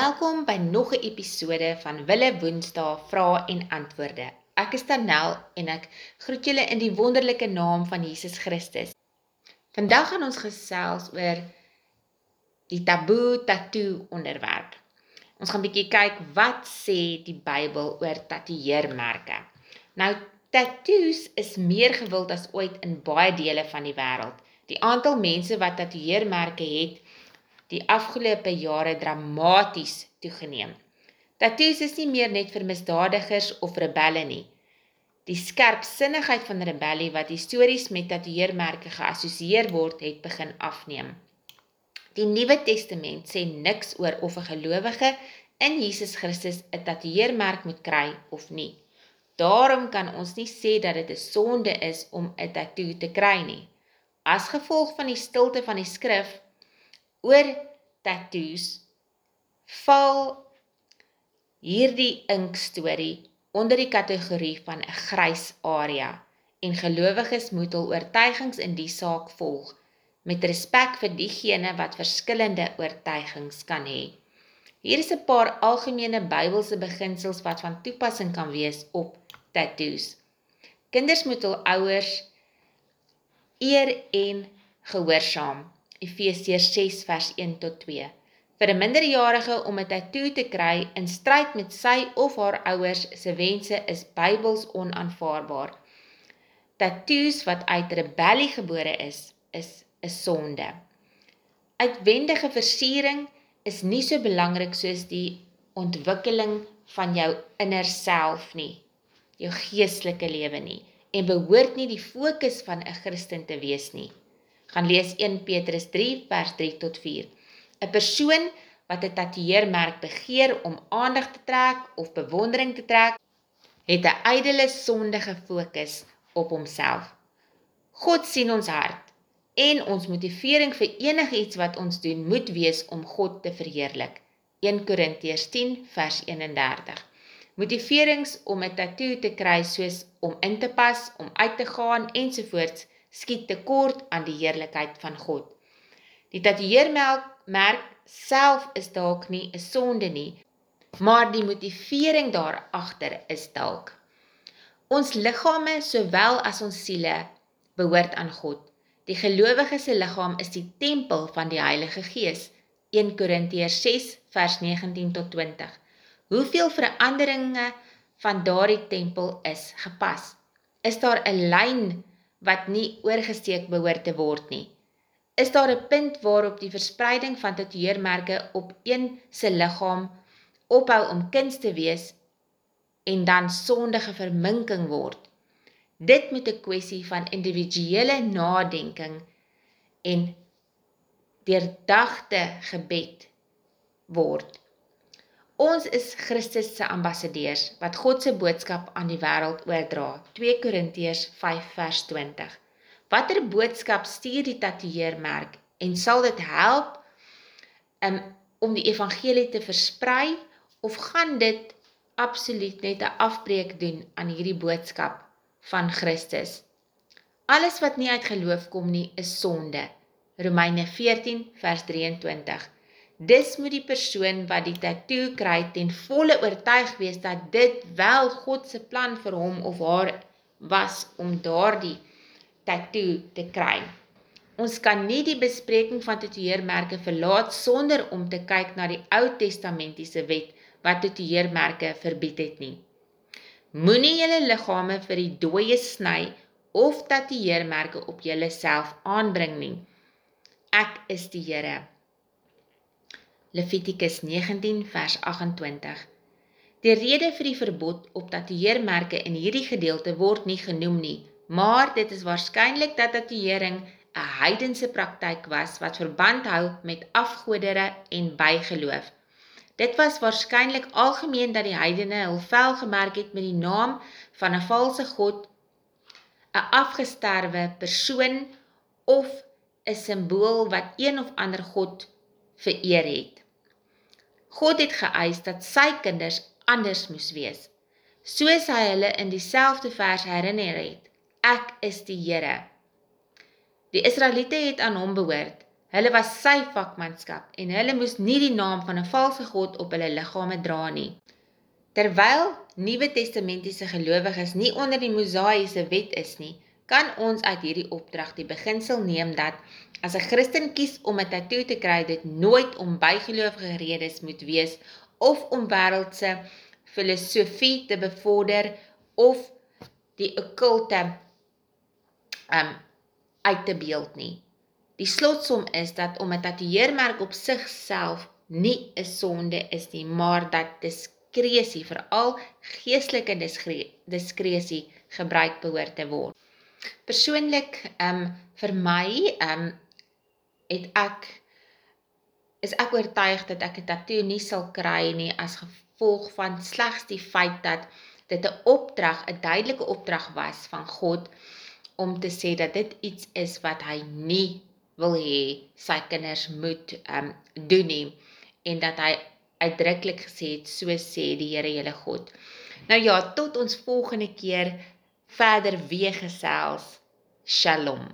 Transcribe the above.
Welkom by nog 'n episode van Wille Woensdae Vra en Antwoorde. Ek is Tanel en ek groet julle in die wonderlike naam van Jesus Christus. Vandag gaan ons gesels oor die taboe tattoo onderwerp. Ons gaan bietjie kyk wat sê die Bybel oor tatoeëermerke. Nou tattoos is meer gewild as ooit in baie dele van die wêreld. Die aantal mense wat tatoeëermerke het, die afgelope jare dramaties toegeneem. Tattoos is nie meer net vir misdadigers of rebelle nie. Die skerpsinnigheid van rebellie wat histories met tatoeëermerke geassosieer word, het begin afneem. Die Nuwe Testament sê niks oor of 'n gelowige in Jesus Christus 'n tatoeëermerk moet kry of nie. Daarom kan ons nie sê dat dit 'n sonde is om 'n tatoe te kry nie. As gevolg van die stilte van die skrif oor tattoos val hierdie ink storie onder die kategorie van 'n grys area en gelowiges moet hul oortuigings in die saak volg met respek vir diegene wat verskillende oortuigings kan hê. Hier is 'n paar algemene Bybelse beginsels wat van toepassing kan wees op tattoos. Kinders moet hul ouers eer en gehoorsaam. Efesiërs 6 vers 1 tot 2. Vir 'n minderjarige om 'n tatoe te kry in stryd met sy of haar ouers se wense is Bybels onaanvaarbaar. Tattoos wat uit rebellie gebore is, is 'n sonde. Uitwendige versiering is nie so belangrik soos die ontwikkeling van jou inner self nie, jou geestelike lewe nie en behoort nie die fokus van 'n Christen te wees nie gaan lees 1 Petrus 3 vers 3 tot 4. 'n Persoon wat 'n tatoeëermerk begeer om aandag te trek of bewondering te trek, het 'n ydelle sondige fokus op homself. God sien ons hart en ons motivering vir enigiets wat ons doen moet wees om God te verheerlik. 1 Korintiërs 10 vers 31. Motiverings om 'n tatoe te kry soos om in te pas, om uit te gaan ensovoorts skiet tekort aan die heerlikheid van God. Die tatoeëermerk self is dalk nie 'n sonde nie, maar die motivering daar agter is dalk. Ons liggame sowel as ons siele behoort aan God. Die gelowige se liggaam is die tempel van die Heilige Gees. 1 Korintiërs 6 vers 19 tot 20. Hoeveel veranderinge van daardie tempel is gepas? Is daar 'n lyn wat nie oorgesteek behoort te word nie. Is daar 'n punt waarop die verspreiding van tatoeëermerke op een se liggaam ophou om kuns te wees en dan sondige verminking word? Dit moet 'n kwessie van individuele nadenking en deurdagte gebed word. Ons is Christus se ambassadeurs wat God se boodskap aan die wêreld oordra. 2 Korintiërs 5 vers 20. Watter boodskap stuur die tatoeëermerk en sal dit help um, om die evangelie te versprei of gaan dit absoluut net 'n afbreek doen aan hierdie boodskap van Christus? Alles wat nie uit geloof kom nie, is sonde. Romeine 14 vers 23. Dis moet die persoon wat die tatoe kry ten volle oortuig wees dat dit wel God se plan vir hom of haar was om daardie tatoe te kry. Ons kan nie die bespreking van tatoeëermerke verlaat sonder om te kyk na die Ou Testamentiese wet wat tatoeëermerke verbied het nie. Moenie julle liggame vir die dooie sny of tatoeëermerke op julleself aanbring nie. Ek is die Here. Levitikus 19 vers 28. Die rede vir die verbod op tatoeëermerke in hierdie gedeelte word nie genoem nie, maar dit is waarskynlik dat tatoeëring 'n heidense praktyk was wat verband hou met afgodere en bygeloof. Dit was waarskynlik algemeen dat die heidene hul vel gemerk het met die naam van 'n valse god, 'n afgesterwe persoon of 'n simbool wat een of ander god vereer het. God het geëis dat sy kinders anders moes wees. Soos hy hulle in dieselfde vers herinner het: Ek is die Here. Die Israeliete het aan hom behoort. Hulle was sy vakmanskap en hulle moes nie die naam van 'n valse god op hulle liggame dra nie. Terwyl Nuwe Testamentiese gelowiges nie onder die Mosaïese wet is nie, kan ons uit hierdie opdrag die beginsel neem dat as 'n Christen kies om 'n tatoe te kry, dit nooit om bygeloofige redes moet wees of om wêreldse filosofie te bevorder of die okkulte um uit te beeld nie. Die slotsom is dat om 'n tatoeëermerk op sigself nie 'n sonde is nie, maar dat diskresie, veral geestelike diskresie gebruik behoort te word. Persoonlik, um vir my, um het ek is ek oortuig dat ek 'n tatoe nie sal kry nie as gevolg van slegs die feit dat dit 'n opdrag, 'n duidelike opdrag was van God om te sê dat dit iets is wat hy nie wil hê sy kinders moet um doen nie en dat hy uitdruklik gesê het so sê die Here julle God. Nou ja, tot ons volgende keer verder weer gesels. Shalom.